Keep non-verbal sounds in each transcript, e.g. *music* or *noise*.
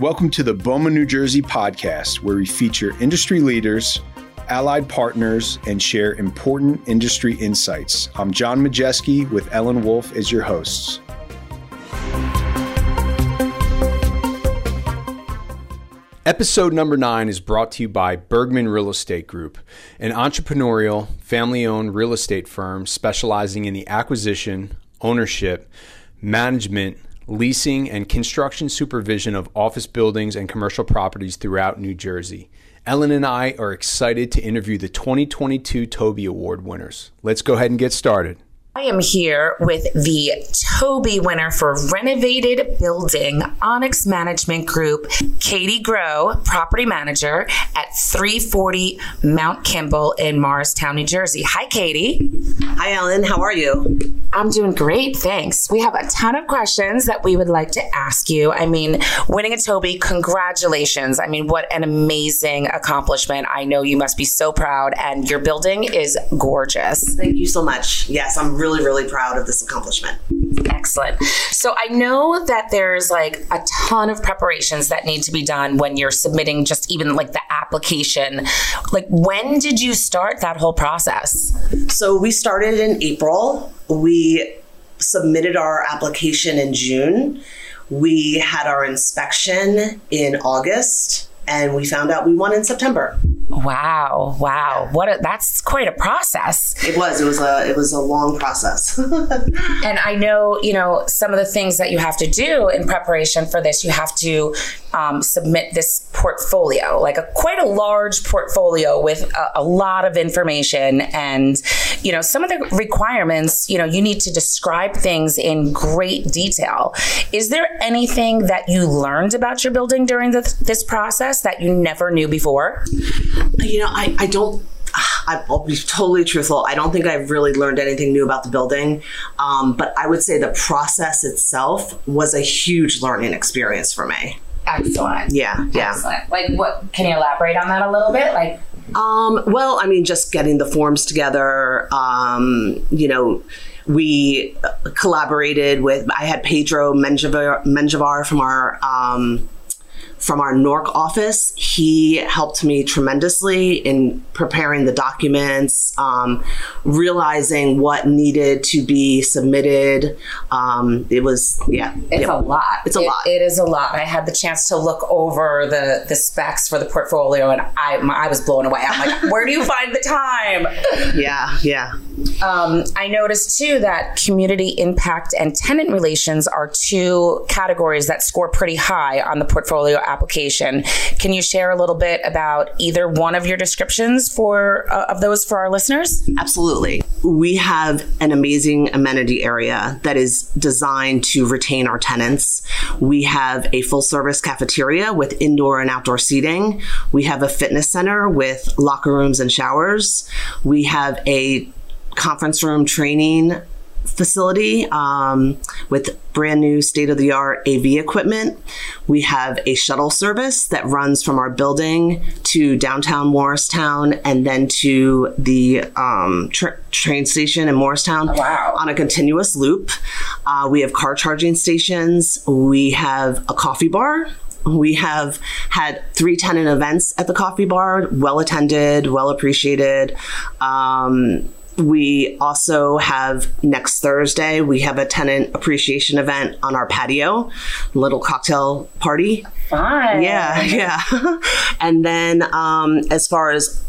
Welcome to the BOMA New Jersey podcast, where we feature industry leaders, allied partners, and share important industry insights. I'm John Majeski with Ellen Wolf as your hosts. Episode number nine is brought to you by Bergman Real Estate Group, an entrepreneurial, family owned real estate firm specializing in the acquisition, ownership, management, leasing, and construction supervision of office buildings and commercial properties throughout New Jersey. Ellen and I are excited to interview the 2022 Toby Award winners. Let's go ahead and get started. I am here with the Toby winner for renovated building, Onyx Management Group, Katie Grow, property manager at 340 Mount Kemble in Morristown, New Jersey. Hi, Katie. Hi, Ellen. How are you? I'm doing great, thanks. We have a ton of questions that we would like to ask you. I mean, winning a Toby, congratulations. I mean, what an amazing accomplishment. I know you must be so proud, and your building is gorgeous. Thank you so much. Yes, I'm really, really proud of this accomplishment. Excellent. So I know that there's like a ton of preparations that need to be done when you're submitting just even like the application. Like, when did you start that whole process? So we started in April. We submitted our application in June. We had our inspection in August and we found out we won in September. Wow, wow. What a, that's quite a process. It was. It was a it was a long process. *laughs* and I know, you know, some of the things that you have to do in preparation for this, you have to um, submit this portfolio, like a quite a large portfolio with a, a lot of information and you know, some of the requirements, you know, you need to describe things in great detail. Is there anything that you learned about your building during the, this process that you never knew before? You know, I, I don't I'll be totally truthful. I don't think I've really learned anything new about the building, um, but I would say the process itself was a huge learning experience for me. Excellent. Yeah, yeah. Excellent. Like, what can you elaborate on that a little bit? Like, um, well, I mean, just getting the forms together. Um, you know, we collaborated with. I had Pedro Menjivar, Menjivar from our um, from our Newark office. He helped me tremendously in preparing the documents, um, realizing what needed to be submitted. Um, it was, yeah. It's yeah. a lot. It's a it, lot. It is a lot. I had the chance to look over the, the specs for the portfolio and I, my, I was blown away. I'm like, *laughs* where do you find the time? Yeah, yeah. Um, I noticed too that community impact and tenant relations are two categories that score pretty high on the portfolio application. Can you share a little bit about either one of your descriptions for uh, of those for our listeners? Absolutely. We have an amazing amenity area that is designed to retain our tenants. We have a full service cafeteria with indoor and outdoor seating. We have a fitness center with locker rooms and showers. We have a conference room training facility um, with brand new state of the art AV equipment. We have a shuttle service that runs from our building to downtown Morristown and then to the um, tra- train station in Morristown oh, wow. on a continuous loop. Uh, we have car charging stations. We have a coffee bar we have had three tenant events at the coffee bar, well attended, well appreciated. Um, we also have next Thursday, we have a tenant appreciation event on our patio, little cocktail party. Fun. Yeah, *laughs* yeah. and then um, as far as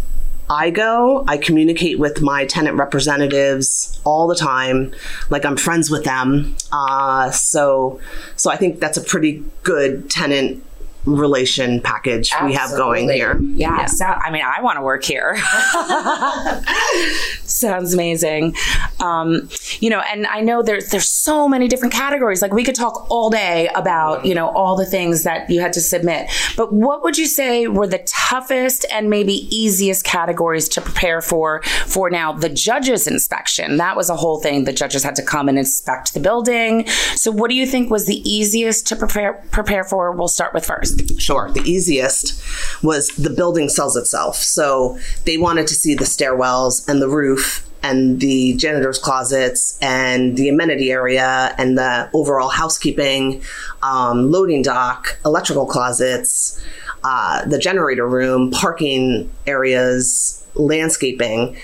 I go, I communicate with my tenant representatives all the time. Like I'm friends with them. Uh, so, so I think that's a pretty good tenant relation package Absolutely. we have going here. Yeah, yeah. So, I mean, I want to work here. *laughs* Sounds amazing. Um, you know, and I know there's there's so many different categories. Like we could talk all day about you know all the things that you had to submit. But what would you say were the toughest and maybe easiest categories to prepare for for now the judges inspection? That was a whole thing. The judges had to come and inspect the building. So, what do you think was the easiest to prepare prepare for? We'll start with first. Sure. The easiest was the building sells itself. So they wanted to see the stairwells and the roof and the janitor's closets and the amenity area and the overall housekeeping, um, loading dock, electrical closets, uh, the generator room, parking areas, landscaping.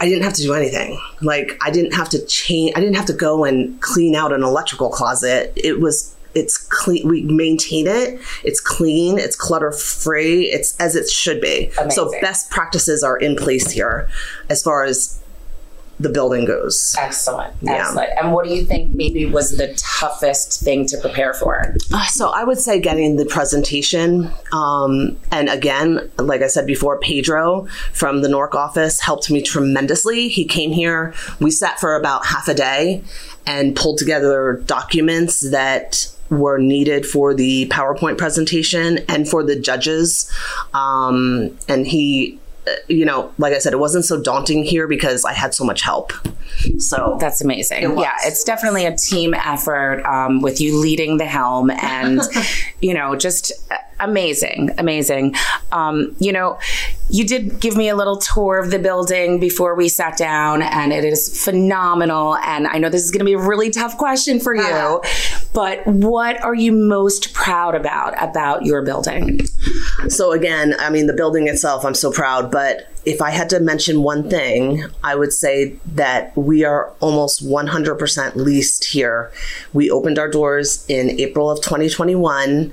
I didn't have to do anything. Like I didn't have to change. I didn't have to go and clean out an electrical closet. It was. It's clean. We maintain it. It's clean. It's clutter free. It's as it should be. So best practices are in place here, as far as the building goes. Excellent. Yeah. Excellent. And what do you think maybe was the toughest thing to prepare for? Uh, So I would say getting the presentation, um, and again, like I said before, Pedro from the Newark office helped me tremendously. He came here. We sat for about half a day and pulled together documents that were needed for the PowerPoint presentation and for the judges. Um, and he, uh, you know, like I said, it wasn't so daunting here because I had so much help. So That's amazing. was. Yeah, it's definitely a team effort um, with you leading the helm and, *laughs* you know, just uh, amazing, amazing. Um, you know, you did give me a little tour of the building before we sat down, and it is phenomenal. And I know this is going to be a really tough question for you, but what are you most proud about about your building? So again, I mean, the building itself, I'm so proud. But if I had to mention one thing, I would say that we are almost 100% leased here. We opened our doors in April of 2021,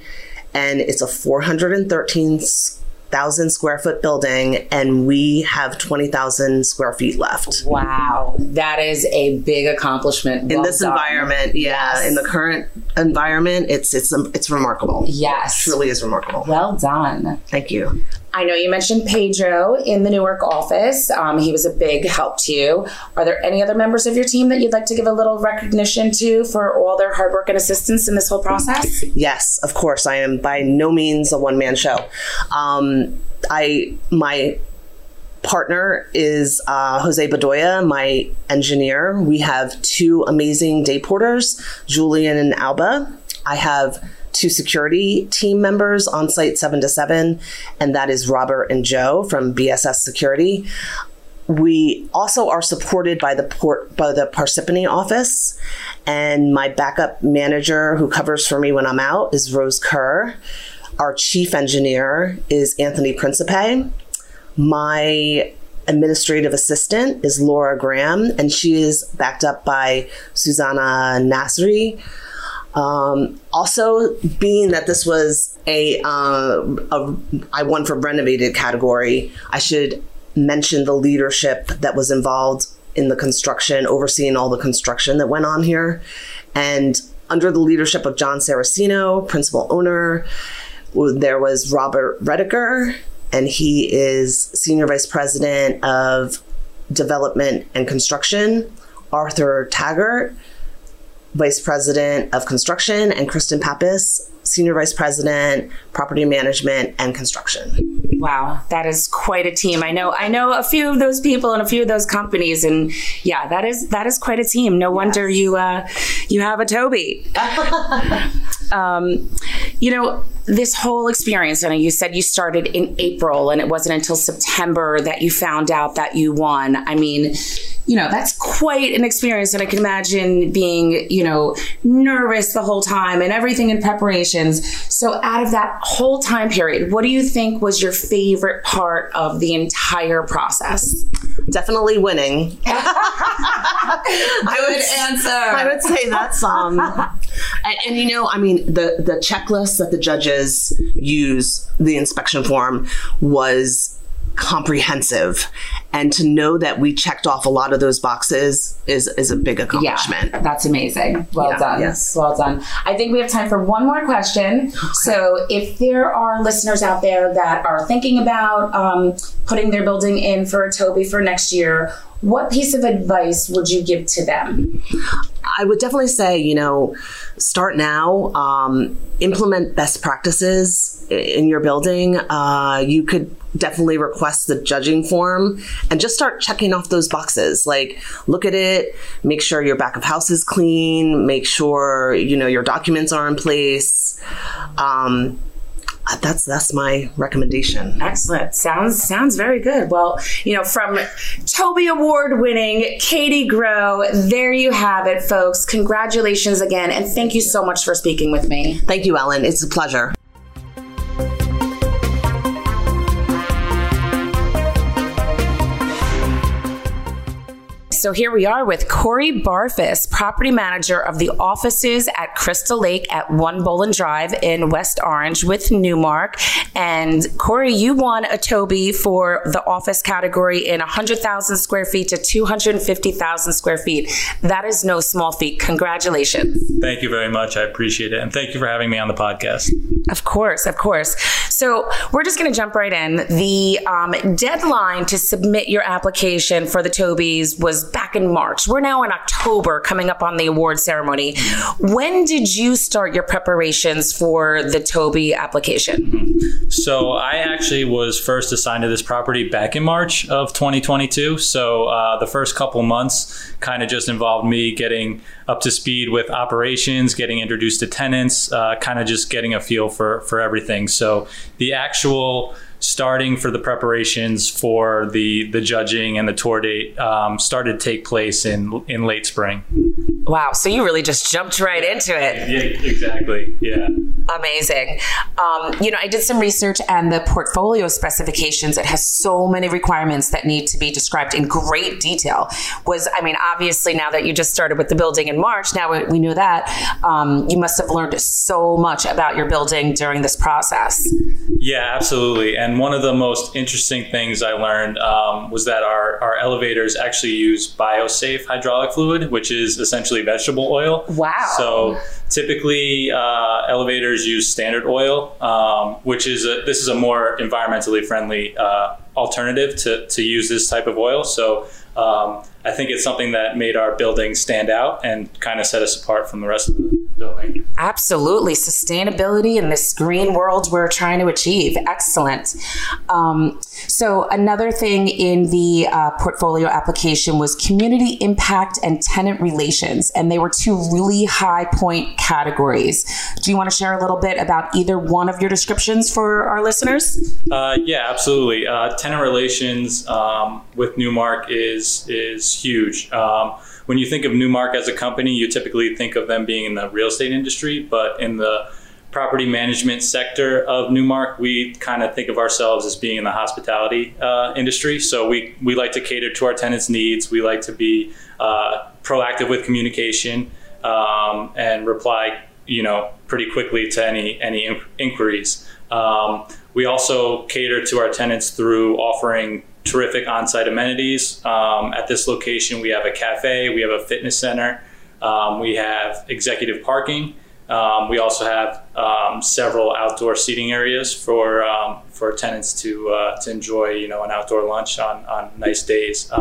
and it's a 413,000 square foot building, and we have 20,000 square feet left. Wow, that is a big accomplishment In this done. environment, yeah, Yes. in the current environment, it's it's it's remarkable. Yes. it truly is remarkable. Well done. Thank you. I know you mentioned Pedro in the Newark office. Um, he was a big help to you. Are there any other members of your team that you'd like to give a little recognition to for all their hard work and assistance in this whole process? Yes, of course. I am by no means a one man show. Um, I my partner is uh, Jose Bedoya, my engineer. We have two amazing day porters, Julian and Alba. I have two security team members on site seven to seven, and that is Robert and Joe from BSS Security. We also are supported by the port by the Parsippany office, and my backup manager who covers for me when I'm out is Rose Kerr. Our chief engineer is Anthony Principe. My administrative assistant is Laura Graham, and she is backed up by Susanna Nasri. Um, also, being that this was a, uh, a I won for renovated category, I should mention the leadership that was involved in the construction, overseeing all the construction that went on here, and under the leadership of John Saracino, principal owner, there was Robert Rediker, and he is senior vice president of development and construction. Arthur Taggart, vice president of construction, and Kristen Pappas, senior vice president, property management and construction. Wow, that is quite a team. I know I know a few of those people and a few of those companies and yeah, that is that is quite a team. No wonder you uh you have a Toby. *laughs* um you know, this whole experience, and you said you started in April and it wasn't until September that you found out that you won. I mean, you know, that's quite an experience. And I can imagine being, you know, nervous the whole time and everything in preparations. So, out of that whole time period, what do you think was your favorite part of the entire process? Definitely winning. *laughs* I would answer. I would say that's *laughs* um, and, and you know, I mean, the the checklist that the judges use, the inspection form, was comprehensive, and to know that we checked off a lot of those boxes is is a big accomplishment. Yeah, that's amazing. Well Yeah, done. yes. Well done. I think we have time for one more question. So, if there are listeners out there that are thinking about um, putting their building in for a Toby for next year, what piece of advice would you give to them? I would definitely say, you know, start now, um, implement best practices in your building. Uh, you could definitely request the judging form and just start checking off those boxes. Like, look at it, make sure your back of house is clean, make sure, you know, your documents are in place. Um, Uh, that's that's my recommendation. Excellent. Sounds sounds very good. Well, you know, from Toby Award winning Katie Grow, there you have it, folks. Congratulations again, and thank you so much for speaking with me. Thank you, Ellen. It's a pleasure. So here we are with Corey Barfus, property manager of the offices at Crystal Lake at One Boland Drive in West Orange with Newmark. And Corey, you won a Toby for the office category in 100,000 square feet to 250,000 square feet. That is no small feat. Congratulations. Thank you very much. I appreciate it. And thank you for having me on the podcast. Of course, of course. So we're just going to jump right in. The um, deadline to submit your application for the Tobys was back in March. We're now in October, coming up on the award ceremony. When did you start your preparations for the Toby application? So I actually was first assigned to this property back in March of 2022. So uh, the first couple months kind of just involved me getting up to speed with operations, getting introduced to tenants, uh, kind of just getting a feel for for everything. So the actual starting for the preparations for the the judging and the tour date um, started to take place in in late spring. Wow, so you really just jumped right into it. Yeah, exactly. Yeah. Amazing. Um, you know, I did some research and the portfolio specifications, it has so many requirements that need to be described in great detail. Was, I mean, obviously, now that you just started with the building in March, now we, we know that, um, you must have learned so much about your building during this process. Yeah, absolutely. And one of the most interesting things I learned um, was that our, our elevators actually use biosafe hydraulic fluid, which is essentially vegetable oil. Wow. So typically, uh, elevators use standard oil, um, which is a, this is a more environmentally friendly uh, alternative to, to use this type of oil. So um, I think it's something that made our building stand out and kind of set us apart from the rest of the building. Absolutely. Sustainability in this green world we're trying to achieve. Excellent. Um, so, another thing in the uh, portfolio application was community impact and tenant relations, and they were two really high point categories. Do you want to share a little bit about either one of your descriptions for our listeners? Uh, yeah, absolutely. Uh, tenant relations um, with Newmark is is huge. Um, when you think of Newmark as a company, you typically think of them being in the real estate industry, but in the property management sector of Newmark, we kind of think of ourselves as being in the hospitality uh, industry. So we, we like to cater to our tenants' needs. We like to be uh, proactive with communication um, and reply, you know, pretty quickly to any any inquiries. Um, we also cater to our tenants through offering terrific on-site amenities. Um, at this location, we have a cafe, we have a fitness center, um, we have executive parking. Um, we also have um, several outdoor seating areas for um, for tenants to uh, to enjoy, you know, an outdoor lunch on on nice days.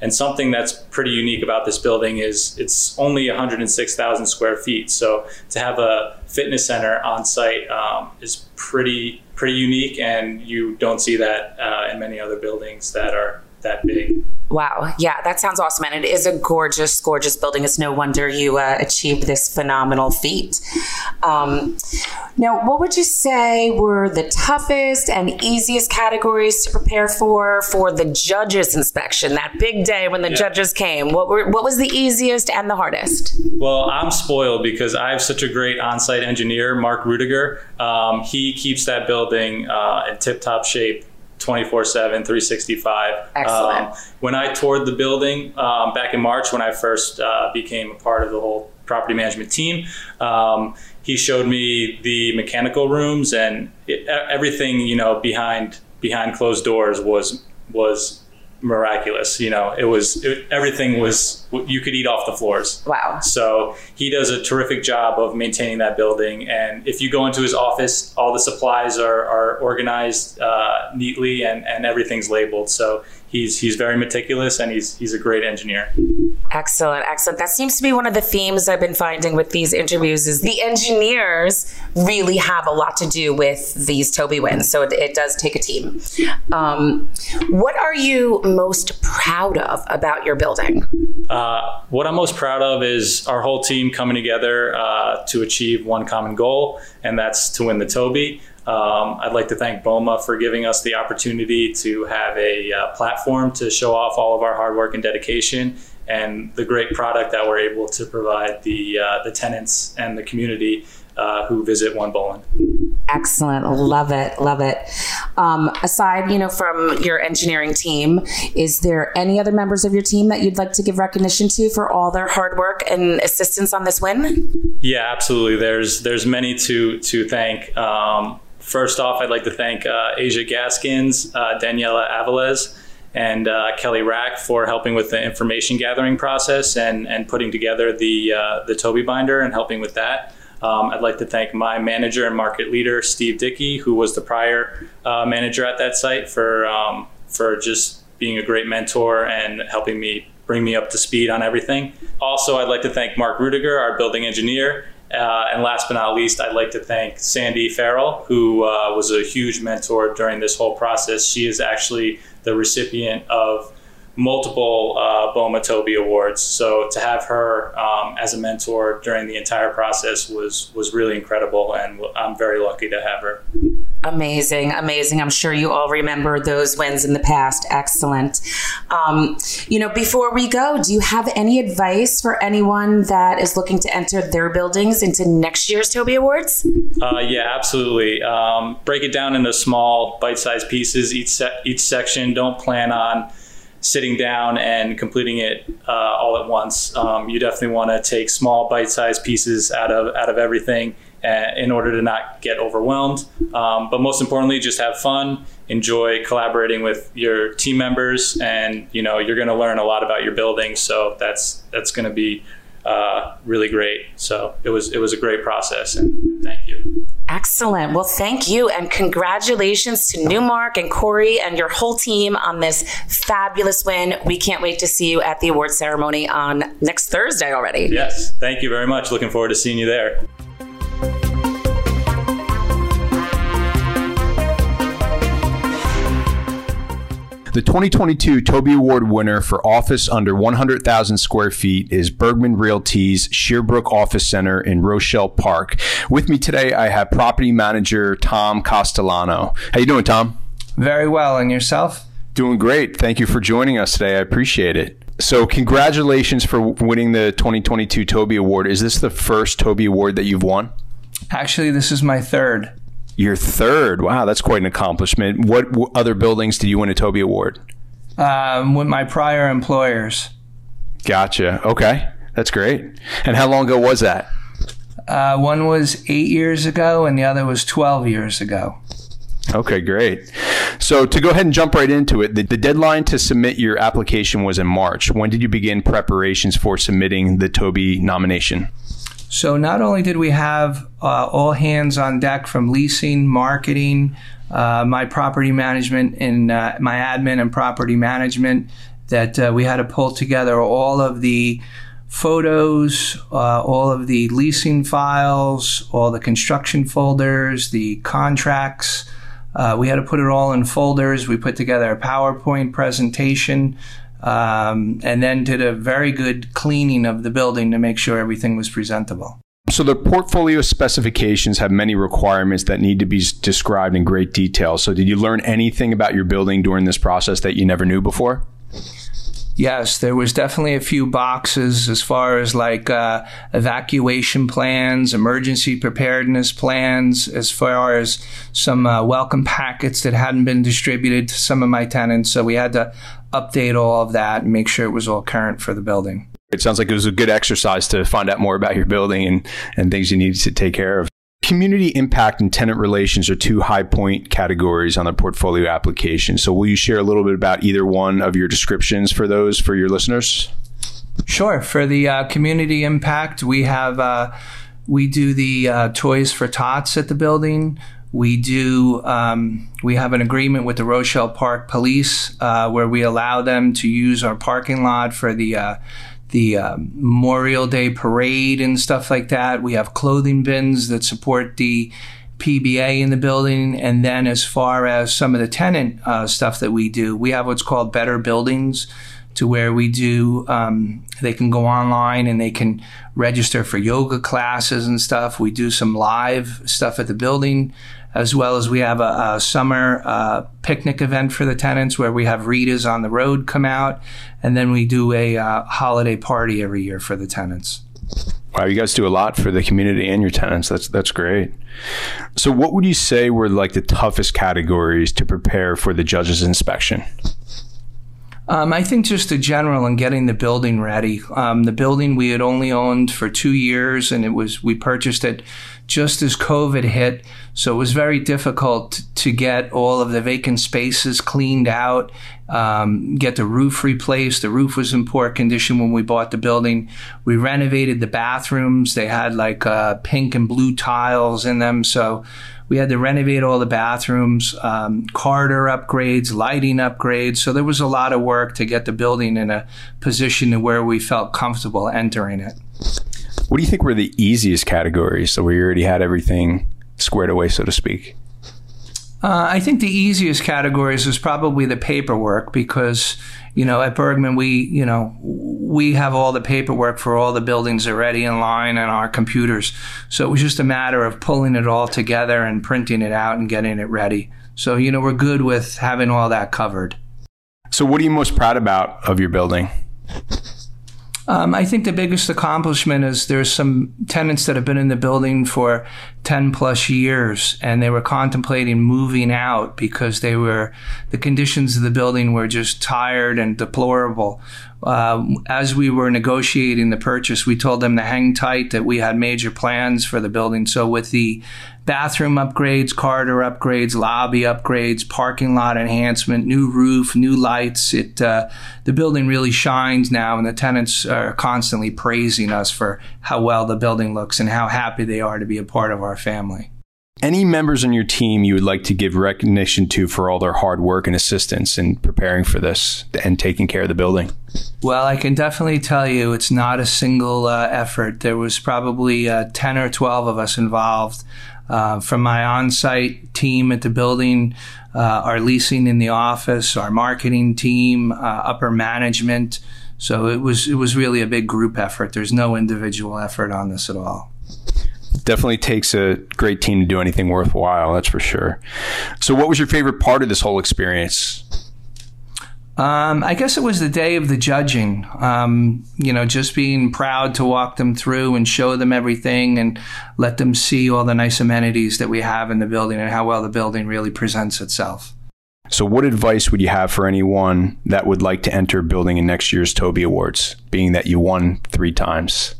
And something that's pretty unique about this building is it's only 106,000 square feet. So to have a fitness center on site um, is pretty pretty unique, and you don't see that uh, in many other buildings that are that big. Wow. Yeah, that sounds awesome. And it is a gorgeous, gorgeous building. It's no wonder you uh, achieved this phenomenal feat. Um, now, what would you say were the toughest and easiest categories to prepare for for the judges inspection, that big day when the yeah. judges came? What, were, what was the easiest and the hardest? Well, I'm spoiled because I have such a great on site engineer, Mark Rudiger. Um, he keeps that building uh, in tip top shape 24 7, 365. Excellent. Um, when I toured the building um, back in March, when I first uh, became a part of the whole property management team, um, he showed me the mechanical rooms and it, everything, you know, behind behind closed doors was was miraculous. You know, it was it, everything was you could eat off the floors. Wow. So he does a terrific job of maintaining that building. And if you go into his office, all the supplies are, are organized uh, neatly and, and everything's labeled. So he's he's very meticulous and he's he's a great engineer. Excellent, excellent. That seems to be one of the themes I've been finding with these interviews is the engineers really have a lot to do with these Toby wins. So it, it does take a team. Um, what are you most proud of about your building? Uh, what I'm most proud of is our whole team coming together uh, to achieve one common goal, and that's to win the Toby. Um, I'd like to thank BOMA for giving us the opportunity to have a uh, platform to show off all of our hard work and dedication and the great product that we're able to provide the, uh, the tenants and the community uh, who visit One Boland. Excellent. Love it. Love it. Um, aside, you know, from your engineering team, is there any other members of your team that you'd like to give recognition to for all their hard work and assistance on this win? Yeah, absolutely. There's there's many to to thank. Um, first off, I'd like to thank uh, Asia Gaskins, uh, Daniela Avalez, and uh, Kelly Rack for helping with the information gathering process and and putting together the uh, the Toby binder and helping with that. Um, I'd like to thank my manager and market leader, Steve Dickey, who was the prior uh, manager at that site, for um, for just being a great mentor and helping me bring me up to speed on everything. Also, I'd like to thank Mark Rudiger, our building engineer. Uh, and last but not least, I'd like to thank Sandy Farrell, who uh, was a huge mentor during this whole process. She is actually the recipient of multiple uh, BOMA Toby awards. So to have her um, as a mentor during the entire process was was really incredible, and I'm very lucky to have her. Amazing, amazing. I'm sure you all remember those wins in the past. Excellent. Um, you know, before we go, do you have any advice for anyone that is looking to enter their buildings into next year's Toby Awards? Uh, yeah, absolutely. Um, break it down into small, bite-sized pieces. Each se- each section. Don't plan on sitting down and completing it uh, all at once. Um, you definitely want to take small, bite-sized pieces out of out of everything uh, in order to not get overwhelmed. Um, but most importantly, just have fun, enjoy collaborating with your team members, and you know you're going to learn a lot about your building. So that's that's going to be uh, really great. So it was it was a great process, and thank you. Excellent. Well, thank you and congratulations to Newmark and Corey and your whole team on this fabulous win. We can't wait to see you at the award ceremony on next Thursday already. Yes, thank you very much. Looking forward to seeing you there. The 2022 Toby Award winner for office under 100,000 square feet is Bergman Realty's Shearbrook Office Center in Rochelle Park. With me today, I have property manager Tom Castellano. How you doing, Tom? Very well, and yourself? Doing great. Thank you for joining us today. I appreciate it. So, congratulations for winning the 2022 Toby Award. Is this the first Toby Award that you've won? Actually, this is my third. Your third. Wow, that's quite an accomplishment. What w- other buildings did you win a Toby Award? Um, with my prior employers. Gotcha. Okay, that's great. And how long ago was that? Uh, one was eight years ago, and the other was 12 years ago. Okay, great. So to go ahead and jump right into it, the, the, deadline to submit your application was in March. When did you begin preparations for submitting the Toby nomination? So not only did we have uh, all hands on deck from leasing, marketing, uh, my property management, and uh, my admin and property management, that uh, we had to pull together all of the photos, uh, all of the leasing files, all the construction folders, the contracts. Uh, we had to put it all in folders. We put together a PowerPoint presentation um, and then did a very good cleaning of the building to make sure everything was presentable. So the portfolio specifications have many requirements that need to be described in great detail. So did you learn anything about your building during this process that you never knew before? Yes, there was definitely a few boxes as far as like uh, evacuation plans, emergency preparedness plans, as far as some uh, welcome packets that hadn't been distributed to some of my tenants. So we had to update all of that and make sure it was all current for the building. It sounds like it was a good exercise to find out more about your building and, and things you needed to take care of. Community impact and tenant relations are two high point categories on the portfolio application. So, will you share a little bit about either one of your descriptions for those for your listeners? Sure. For the uh, community impact, we have uh, we do the uh, toys for tots at the building. We do. Um, we have an agreement with the Rochelle Park Police uh, where we allow them to use our parking lot for the uh, the uh, Memorial Day parade and stuff like that. We have clothing bins that support the PBA in the building. And then, as far as some of the tenant uh, stuff that we do, we have what's called Better Buildings to where we do, um, they can go online and they can register for yoga classes and stuff. We do some live stuff at the building, as well as we have a, a summer uh, picnic event for the tenants where we have readers on the road come out. And then we do a uh, holiday party every year for the tenants. Wow, you guys do a lot for the community and your tenants. That's that's great. So, what would you say were like the toughest categories to prepare for the judge's inspection? Um, I think just the general and getting the building ready. Um, the building we had only owned for two years, and it was we purchased it just as COVID hit, so it was very difficult to get all of the vacant spaces cleaned out, um, get the roof replaced. The roof was in poor condition when we bought the building. We renovated the bathrooms; they had like uh, pink and blue tiles in them, so we had to renovate all the bathrooms, um, corridor upgrades, lighting upgrades. So there was a lot of work to get the building in a position to where we felt comfortable entering it. What do you think were the easiest categories? So we already had everything squared away, so to speak. Uh, I think the easiest categories is probably the paperwork because, you know, at Bergman, we, you know, we have all the paperwork for all the buildings already in line on our computers. So it was just a matter of pulling it all together and printing it out and getting it ready. So, you know, we're good with having all that covered. So, what are you most proud about of your building? Um, I think the biggest accomplishment is there's some tenants that have been in the building for 10 plus years and they were contemplating moving out because they were, the conditions of the building were just tired and deplorable. Uh, as we were negotiating the purchase, we told them to hang tight that we had major plans for the building. So with the bathroom upgrades, corridor upgrades, lobby upgrades, parking lot enhancement, new roof, new lights. It uh, the building really shines now, and the tenants are constantly praising us for how well the building looks and how happy they are to be a part of our family. Any members on your team you would like to give recognition to for all their hard work and assistance in preparing for this and taking care of the building? Well, I can definitely tell you it's not a single uh, effort. There was probably uh, 10 or 12 of us involved uh, from my on site team at the building, uh, our leasing in the office, our marketing team, uh, upper management. So it was it was really a big group effort. There's no individual effort on this at all. Definitely takes a great team to do anything worthwhile, that's for sure. So, what was your favorite part of this whole experience? Um, I guess it was the day of the judging. Um, you know, just being proud to walk them through and show them everything and let them see all the nice amenities that we have in the building and how well the building really presents itself. So, what advice would you have for anyone that would like to enter building in next year's Toby Awards, being that you won three times?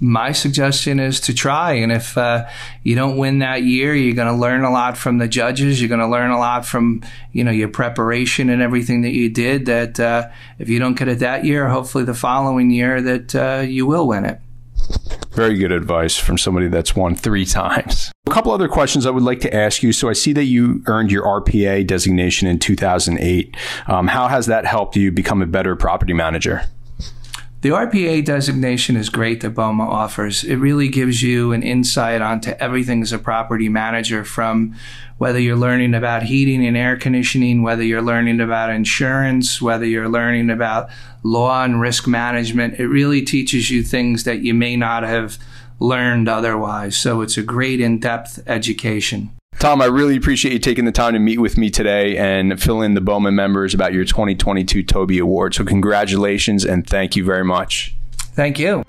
My suggestion is to try. And if uh, you don't win that year, you're going to learn a lot from the judges. You're going to learn a lot from you know your preparation and everything that you did. That uh, if you don't get it that year, hopefully the following year that uh, you will win it. Very good advice from somebody that's won three *laughs* times. A couple other questions I would like to ask you. So I see that you earned your RPA designation in 2008. Um, how has that helped you become a better property manager? The RPA designation is great that BOMA offers. It really gives you an insight onto everything as a property manager from whether you're learning about heating and air conditioning, whether you're learning about insurance, whether you're learning about law and risk management. It really teaches you things that you may not have learned otherwise. So it's a great in depth education. Tom, I really appreciate you taking the time to meet with me today and fill in the BOMA members about your 2022 Toby Award. So, congratulations and thank you very much. Thank you.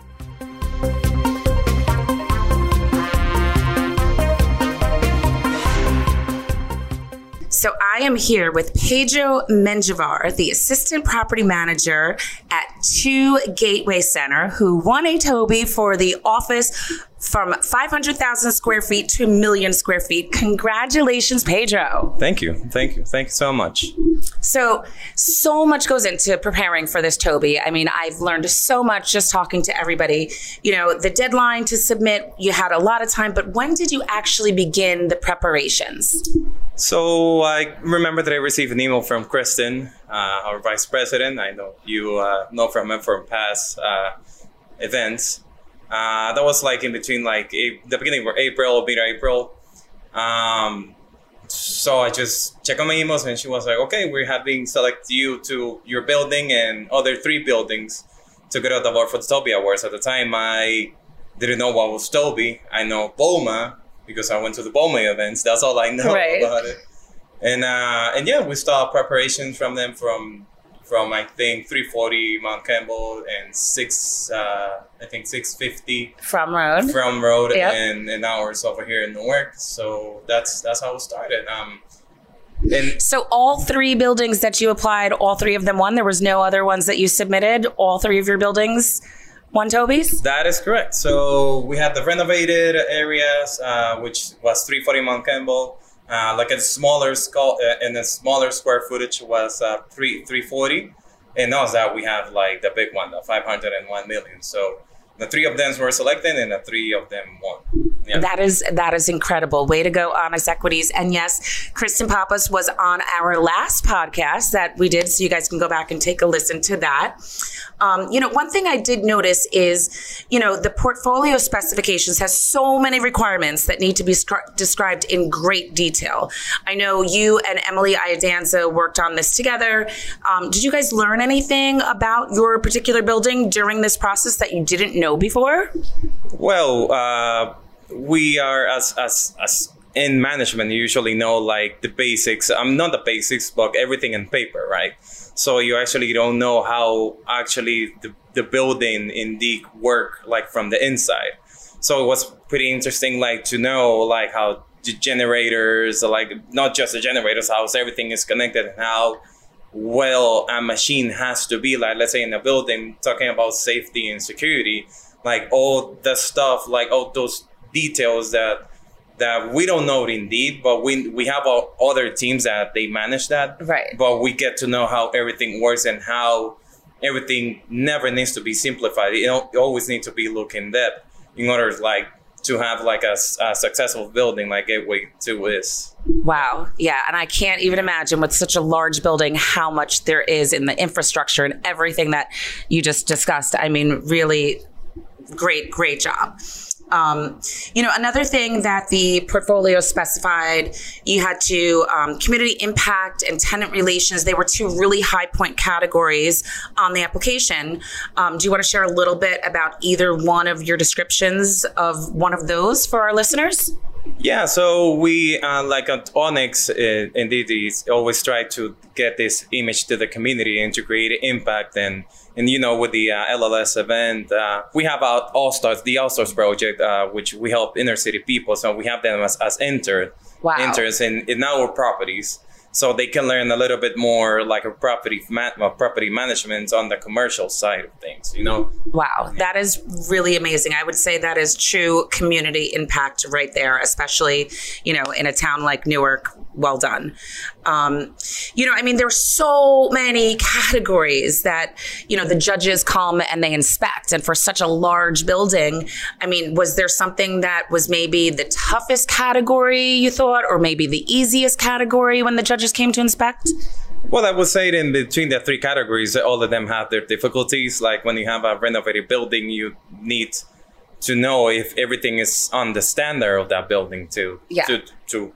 So I am here with Pedro Menjivar, the assistant property manager at Two Gateway Center, who won a Toby for the office from 500,000 square feet to a million square feet. Congratulations, Pedro. Thank you. Thank you. Thank you so much. So, so much goes into preparing for this, Toby. I mean, I've learned so much just talking to everybody. You know, the deadline to submit, you had a lot of time, but when did you actually begin the preparations? So, I remember that I received an email from Kristen, uh, our vice president. I know you uh, know from him from past uh, events uh, that was like in between like a, the beginning of April, mid April. Um, so I just checked on my emails and she was like, okay, we have been select you to your building and other three buildings to get out the award for the Toby Awards. At the time, I didn't know what was Toby. I know BOMA because I went to the BOMA events. That's all I know Right. about it. And uh, and yeah, we started preparations from them from from I think 340 Mount Kemble and six uh, I think 650 From Road. from road Yep. and and hours over here in Newark. So that's that's how it started. Um, and So all three buildings that you applied, all three of them won. There was no other ones that you submitted. All three of your buildings won Toby's. that is correct. So we had the renovated areas, uh, which was 340 Mount Kemble. Uh, like a smaller skull uh, and a smaller square footage was uh, three 340, and now that we have like the big one, the 501 million. So the three of them were selected, and the three of them won. Yeah. That is that is incredible. Way to go, Onyx Equities. And yes, Kristen Pappas was on our last podcast that we did, so you guys can go back and take a listen to that. Um, you know, one thing I did notice is, you know, the portfolio specifications has so many requirements that need to be scri- described in great detail. I know you and Emily Iadanza worked on this together. Um, did you guys learn anything about your particular building during this process that you didn't know before? Well, uh, we are as as as in management you usually know like the basics. I'm um, not the basics, but everything in paper, right? So you actually don't know how actually the, the building indeed work like from the inside. So it was pretty interesting, like to know like how the generators, like not just the generators, how everything is connected and how well a machine has to be like let's say in a building talking about safety and security like all the stuff like all those details that that we don't know it indeed but we we have other teams that they manage that Right. but we get to know how everything works and how everything never needs to be simplified it it always needs to be look in depth in order like to have like a, a successful building like gateway 2 is Wow. Yeah. And I can't even imagine with such a large building how much there is in the infrastructure and everything that you just discussed. I mean, really great, great job. Um, you know, another thing that the portfolio specified, you had to um, community impact and tenant relations. They were two really high point categories on the application. Um, do you want to share a little bit about either one of your descriptions of one of those for our listeners? Yeah, so we uh, like at Onyx, uh, indeed, is always try to get this image to the community and to create impact. And and you know, with the uh, LLS event, uh, we have our All Stars, the All Stars project, uh, which we help inner city people. So we have them as as intern, Wow. interns in in our properties. So they can learn a little bit more like a property ma- uh, property management on the commercial side of things. You know, Wow, that is really amazing. I would say that is true community impact right there, especially, you know, in a town like Newark. Well done. Um, you know, I mean, there's so many categories that, you know, the judges come and they inspect. And for such a large building, I mean, was there something that was maybe the toughest category you thought, or maybe the easiest category when the judges came to inspect? Well, I would say in between the three categories, all of them have their difficulties. Like when you have a renovated building, you need to know if everything is on the standard of that building to Yeah. to to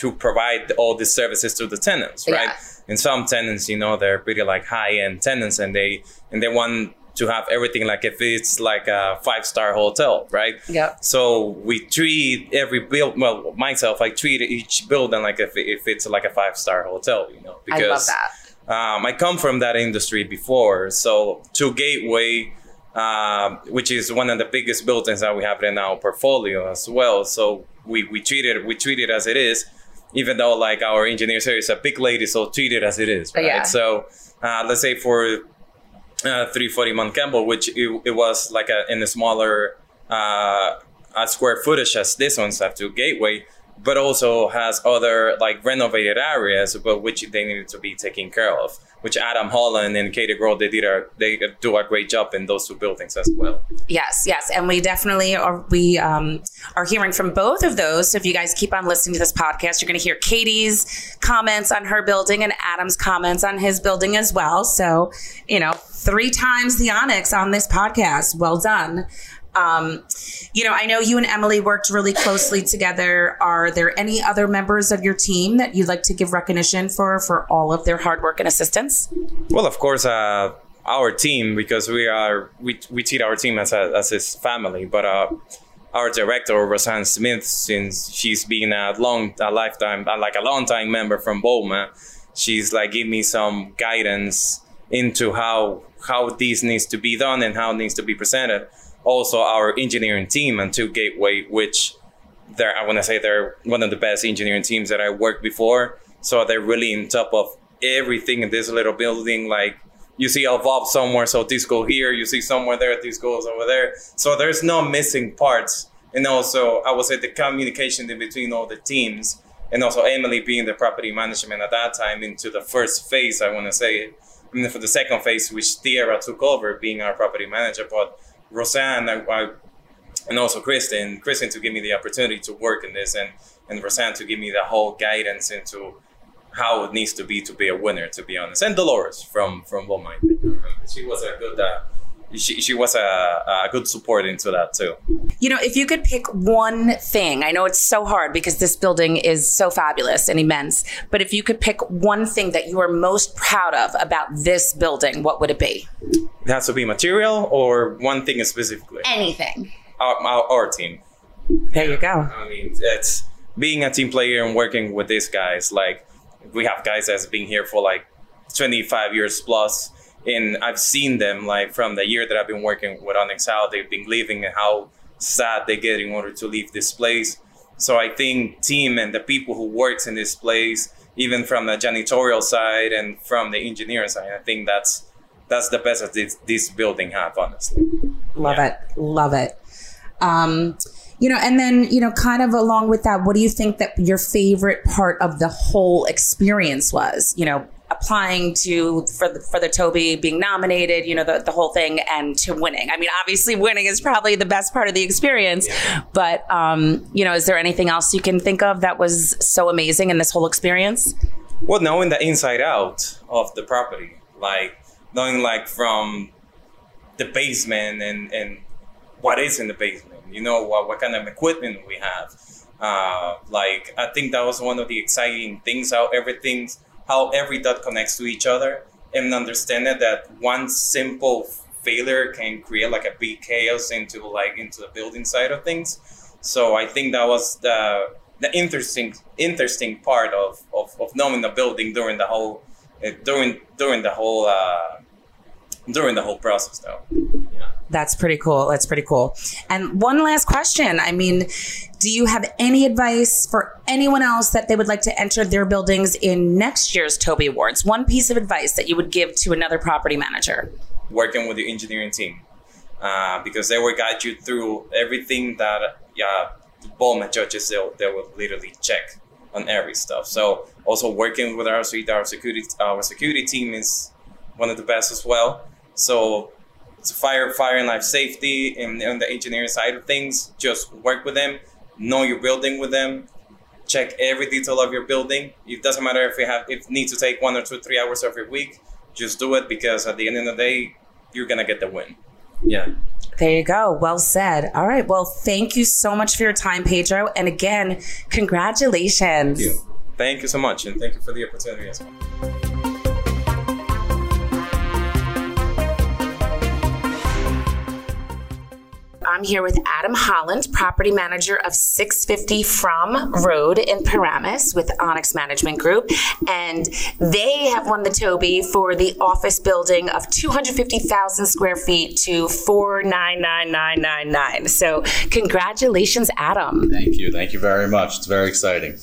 to provide all these services to the tenants, right? Yeah. And some tenants, you know, they're pretty like high end tenants, and they and they want to have everything like if it's like a five star hotel, right? Yeah. So we treat every build. Well, myself, I treat each building like if, if it's like a five star hotel. You know, I love that. um, I come from that industry before. So Two Gateway, um, which is one of the biggest buildings that we have in our portfolio as well. So we, we treat it we treat it as it is, even though like our engineer here is a big lady, so treat it as it is, right? Yeah. So uh, let's say for uh, 340 Mount Kemble, which it, it was like a, in a smaller uh, a square footage as this one's Two Gateway, but also has other like renovated areas, but which they needed to be taken care of. Which Adam Holland and Katie Grow they did a they do a great job in those two buildings as well. Yes, yes, and we definitely are. We um, are hearing from both of those. So if you guys keep on listening to this podcast, you're going to hear Katie's comments on her building and Adam's comments on his building as well. So you know, three times the Onyx on this podcast. Well done. Um, you know, I know you and Emily worked really closely together. Are there any other members of your team that you'd like to give recognition for for all of their hard work and assistance? Well, of course, uh, our team because we are we, we treat our team as a, as his family, but uh, our director Roseanne Smith, since she's been a long a lifetime like a long time member from BOMA, she's like give me some guidance into how how this needs to be done and how it needs to be presented. Also, our engineering team and two Gateway, which they're I want to say they're one of the best engineering teams that I worked before. So they're really in top of everything in this little building. Like you see a valve somewhere, so this goes here. You see somewhere there, this goes over there. So there's no missing parts. And also, I would say the communication in between all the teams, and also Emily being the property management at that time into the first phase. I want to say and then for the second phase, which Tierra took over, being our property manager, but Roseanne I, and also Kristen, Kristen to give me the opportunity to work in this, and and Roseanne to give me the whole guidance into how it needs to be to be a winner, to be honest. And Dolores from from BOMA, she was a good. Uh, she, she was a, a good support into that too. You know, if you could pick one thing, I know it's so hard because this building is so fabulous and immense, but if you could pick one thing that you are most proud of about this building, what would it be? It has to be material or one thing specifically? Anything. Our, our, our team. There you go. I mean, it's being a team player and working with these guys. Like, we have guys that's been here for like 25 years plus and I've seen them like from the year that I've been working with Onyx how they've been leaving and how sad they get in order to leave this place. So I think team and the people who works in this place, even from the janitorial side and from the engineering side, I think that's that's the best that this, this building have, honestly. Love yeah. it, love it. Um, you know, and then you know, kind of along with that, what do you think that your favorite part of the whole experience was? You know, applying to for the for the TOBY being nominated, you know, the, the whole thing and to winning. I mean, obviously winning is probably the best part of the experience, yeah. but um, you know, is there anything else you can think of that was so amazing in this whole experience? Well, knowing the inside out of the property, like knowing like from the basement and and what is in the basement, you know, what, what kind of equipment we have. Uh, like I think that was one of the exciting things how everything's how every dot connects to each other and understanding that one simple failure can create like a big chaos into like into the building side of things. So I think that was the the interesting interesting part of, of, of knowing the building during the whole uh, during during the whole uh, during the whole process though. That's pretty cool. That's pretty cool. And one last question. I mean, do you have any advice for anyone else that they would like to enter their buildings in next year's TOBY Awards? One piece of advice that you would give to another property manager? Working with your engineering team. Uh, because they will guide you through everything that yeah, BOMA judges they will, they will literally check on every stuff. So also working with our suite, our security our security team is one of the best as well. So it's fire, fire and life safety, and on the engineering side of things, just work with them, know your building with them, check every detail of your building. It doesn't matter if you have if it needs to take one or two, three hours of your week, just do it because at the end of the day, you're gonna get the win. Yeah. There you go. Well said. All right. Well, thank you so much for your time, Pedro. And again, congratulations. Thank you. Thank you so much. And thank you for the opportunity as well. I'm here with Adam Holland, property manager of 650 From Road in Paramus with Onyx Management Group. And they have won the TOBY for the office building of 250,000 square feet to 499999. So, congratulations, Adam. Thank you. Thank you very much. It's very exciting.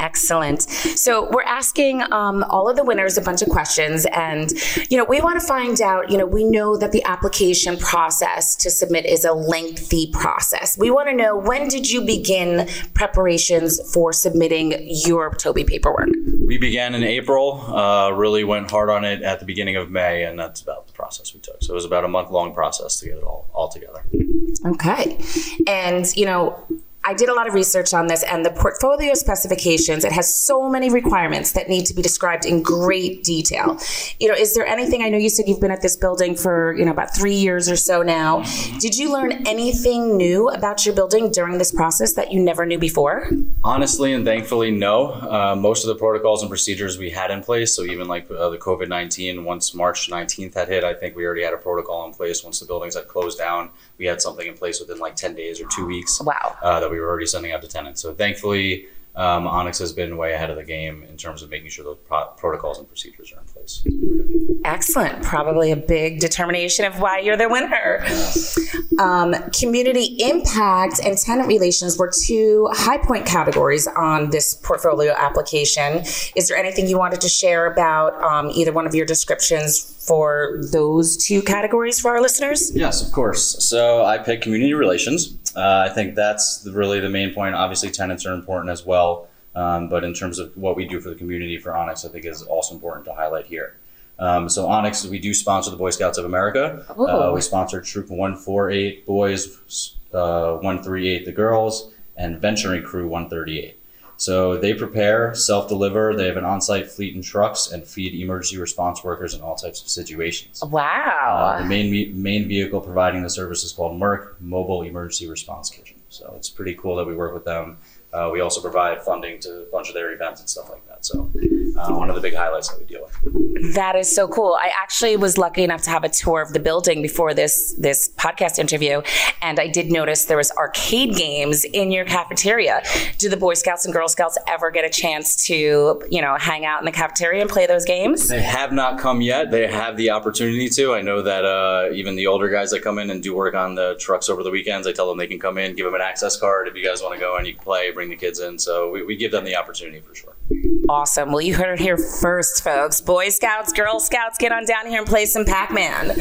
Excellent. So we're asking um, all of the winners a bunch of questions, and you know we want to find out. You know, we know that the application process to submit is a lengthy process. We want to know when did you begin preparations for submitting your TOBY paperwork? We began in April. Uh, really went hard on it at the beginning of May, and that's about the process we took. So it was about a month long process to get it all all together. Okay, and you know I did a lot of research on this, and the portfolio specifications, it has so many requirements that need to be described in great detail. You know, is there anything, I know you said you've been at this building for, you know, about three years or so now. Did you learn anything new about your building during this process that you never knew before? Honestly and thankfully, no. Uh, most of the protocols and procedures we had in place. So even like uh, the COVID nineteen, once March nineteenth had hit, I think we already had a protocol in place. Once the buildings had closed down, we had something in place within like ten days or two weeks. Wow. Uh, that we were already sending out to tenants. So thankfully, um, Onyx has been way ahead of the game in terms of making sure those pro- protocols and procedures are in place. Excellent. Probably a big determination of why you're the winner. Um, community impact and tenant relations were two high point categories on this portfolio application. Is there anything you wanted to share about um, either one of your descriptions for those two categories for our listeners? Yes, of course. So I picked community relations. Uh, I think that's really the main point. Obviously, tenants are important as well. Um, but in terms of what we do for the community for Onyx, I think is also important to highlight here. Um, so Onyx, we do sponsor the Boy Scouts of America. Uh, we sponsor Troop 148 boys, uh, 138 the girls, and Venturing Crew 138. So they prepare, self-deliver. They have an on-site fleet and trucks, and feed emergency response workers in all types of situations. Uh, Wow. the main main vehicle providing the service is called MERK Mobile Emergency Response Kitchen. So it's pretty cool that we work with them. Uh, we also provide funding to a bunch of their events and stuff like that. So uh, one of the big highlights that we deal with. That is so cool. I actually was lucky enough to have a tour of the building before this this podcast interview, and I did notice there was arcade games in your cafeteria. Do the Boy Scouts and Girl Scouts ever get a chance to, you know, hang out in the cafeteria and play those games? They have not come yet. They have the opportunity to. I know that uh, even the older guys that come in and do work on the trucks over the weekends, I tell them they can come in, give them an access card if you guys want to go and you can play, bring the kids in. So we, we give them the opportunity for sure. Awesome. Well, you heard it here first, folks. Boy Scouts, Girl Scouts, get on down here and play some Pac Man.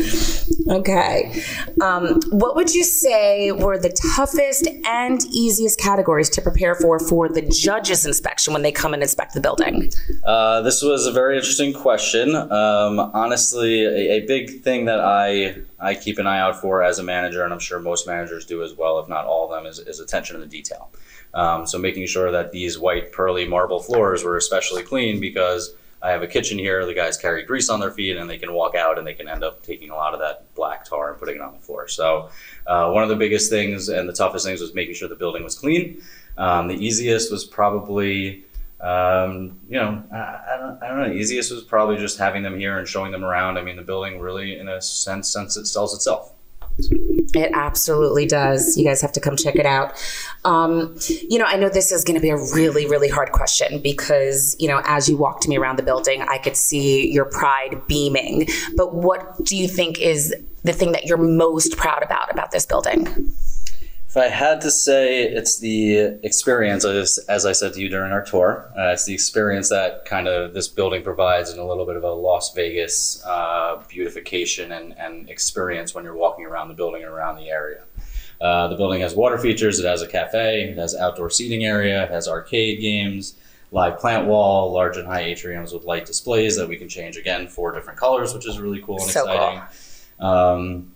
Okay. Um, what would you say were the toughest and easiest categories to prepare for for the judge's inspection when they come and inspect the building? Uh, this was a very interesting question. Um, honestly, a, a big thing that I I keep an eye out for as a manager, and I'm sure most managers do as well, if not all of them, is, is attention to the detail. Um, so making sure that these white pearly marble floors were especially clean because I have a kitchen here. The guys carry grease on their feet, and they can walk out and they can end up taking a lot of that black tar and putting it on the floor. So uh, one of the biggest things and the toughest things was making sure the building was clean. Um, the easiest was probably um, you know, I, I, don't, I don't know. The easiest was probably just having them here and showing them around. I mean, the building really, in a sense, sense it sells itself. It absolutely does. You guys have to come check it out. Um, you know, I know this is going to be a really, really hard question because, you know, as you walked me around the building, I could see your pride beaming. But what do you think is the thing that you're most proud about about this building? If I had to say, it's the experience, as, as I said to you during our tour, uh, it's the experience that kind of this building provides in a little bit of a Las Vegas uh, beautification and, and experience when you're walking around the building and around the area. Uh, the building has water features, it has a cafe, it has outdoor seating area, it has arcade games, live plant wall, large and high atriums with light displays that we can change again four different colors, which is really cool and So cool. exciting. Um,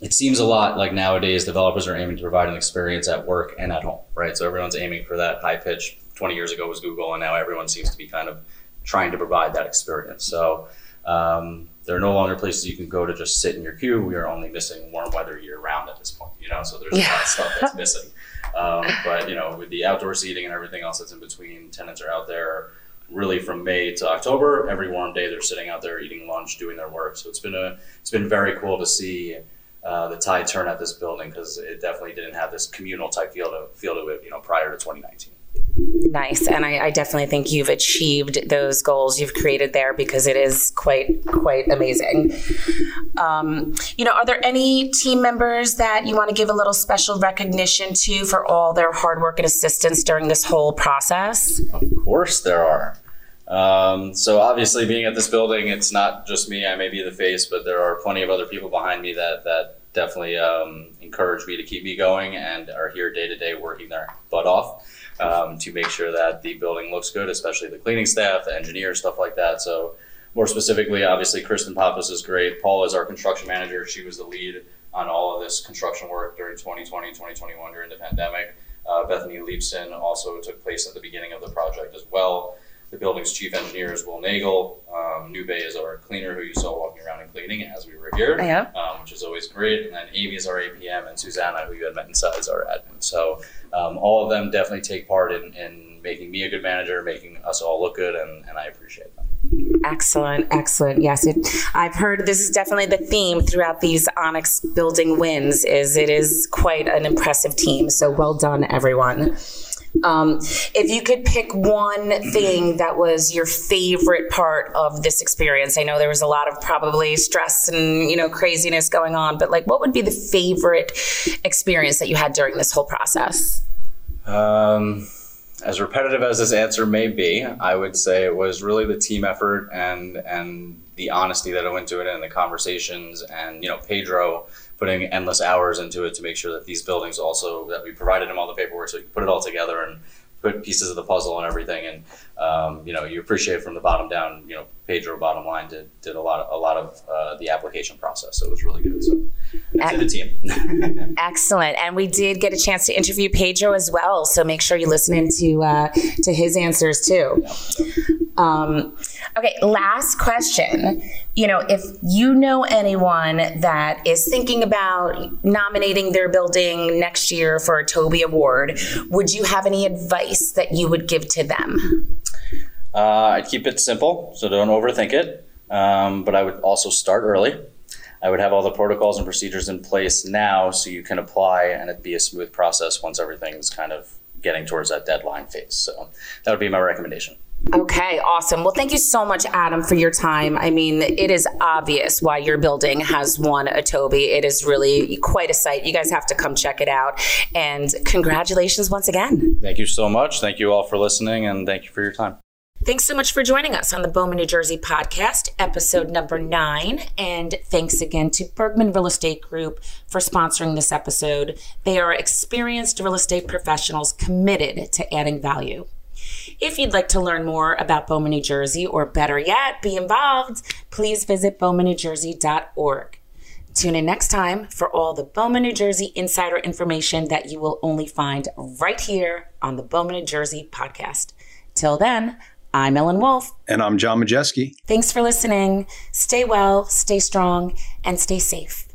it seems a lot like nowadays developers are aiming to provide an experience at work and at home, right? So everyone's aiming for that high pitch. 20 years ago was Google, and now everyone seems to be kind of trying to provide that experience. So um, there are no longer places you can go to just sit in your queue. We are only missing warm weather year round at this point, you know. So there's a lot of stuff that's missing. Um, but you know, with the outdoor seating and everything else that's in between, tenants are out there really from May to October. Every warm day, they're sitting out there eating lunch, doing their work. So it's been a it's been very cool to see uh, the tide turn at this building because it definitely didn't have this communal type feel to feel to it, you know, prior to 2019. Nice, and I, I definitely think you've achieved those goals you've created there because it is quite quite amazing. Um, you know, are there any team members that you want to give a little special recognition to for all their hard work and assistance during this whole process? Of course, there are. Um, so obviously, being at this building, it's not just me. I may be the face, but there are plenty of other people behind me that that definitely um, encourage me to keep me going and are here day to day working their butt off um, to make sure that the building looks good, especially the cleaning staff, the engineers, stuff like that. So more specifically, obviously, Kristen Pappas is great. Paul is our construction manager. She was the lead on all of this construction work during 2020, 2021 during the pandemic. Uh, Bethany Leapson also took place at the beginning of the project as well. The building's chief engineer is Will Nagel. Um, New Bay is our cleaner who you saw walking around and cleaning as we were here, Yeah. um, which is always great. And then Amy is our APM, and Susanna, who you had met inside, is our admin. So um, all of them definitely take part in, in making me a good manager, making us all look good, and, and I appreciate them. Excellent, excellent. Yes, it, I've heard this is definitely the theme throughout these Onyx building wins. Is it is quite an impressive team. So well done, everyone. Um, if you could pick one thing that was your favorite part of this experience, I know there was a lot of probably stress and you know craziness going on, but like, what would be the favorite experience that you had during this whole process? Um, as repetitive as this answer may be, I would say it was really the team effort and and the honesty that went into it and the conversations and you know Pedro putting endless hours into it to make sure that these buildings also that we provided him all the paperwork so he could put it all together and put pieces of the puzzle and everything. And um, you know you appreciate from the bottom down you know Pedro bottom line did, did a lot of, a lot of uh, the application process so it was really good so to the team *laughs* Excellent, and we did get a chance to interview Pedro as well. So make sure you listen into uh, to his answers too. Um, okay, last question. You know, if you know anyone that is thinking about nominating their building next year for a Toby Award, would you have any advice that you would give to them? Uh, I'd keep it simple, so don't overthink it. Um, but I would also start early. I would have all the protocols and procedures in place now so you can apply and it'd be a smooth process once everything's kind of getting towards that deadline phase. So that would be my recommendation. Okay, awesome. Well, thank you so much, Adam, for your time. I mean, it is obvious why your building has won a Toby. It is really quite a sight. You guys have to come check it out. And congratulations once again. Thank you so much. Thank you all for listening and thank you for your time. Thanks so much for joining us on the BOMA, New Jersey podcast, episode number nine. And thanks again to Bergman Real Estate Group for sponsoring this episode. They are experienced real estate professionals committed to adding value. If you'd like to learn more about BOMA, New Jersey, or better yet, be involved, please visit bowmannewjersey.org. Tune in next time for all the BOMA, New Jersey insider information that you will only find right here on the BOMA, New Jersey podcast. Till then, I'm Ellen Wolf. And I'm John Majeski. Thanks for listening. Stay well, stay strong, and stay safe.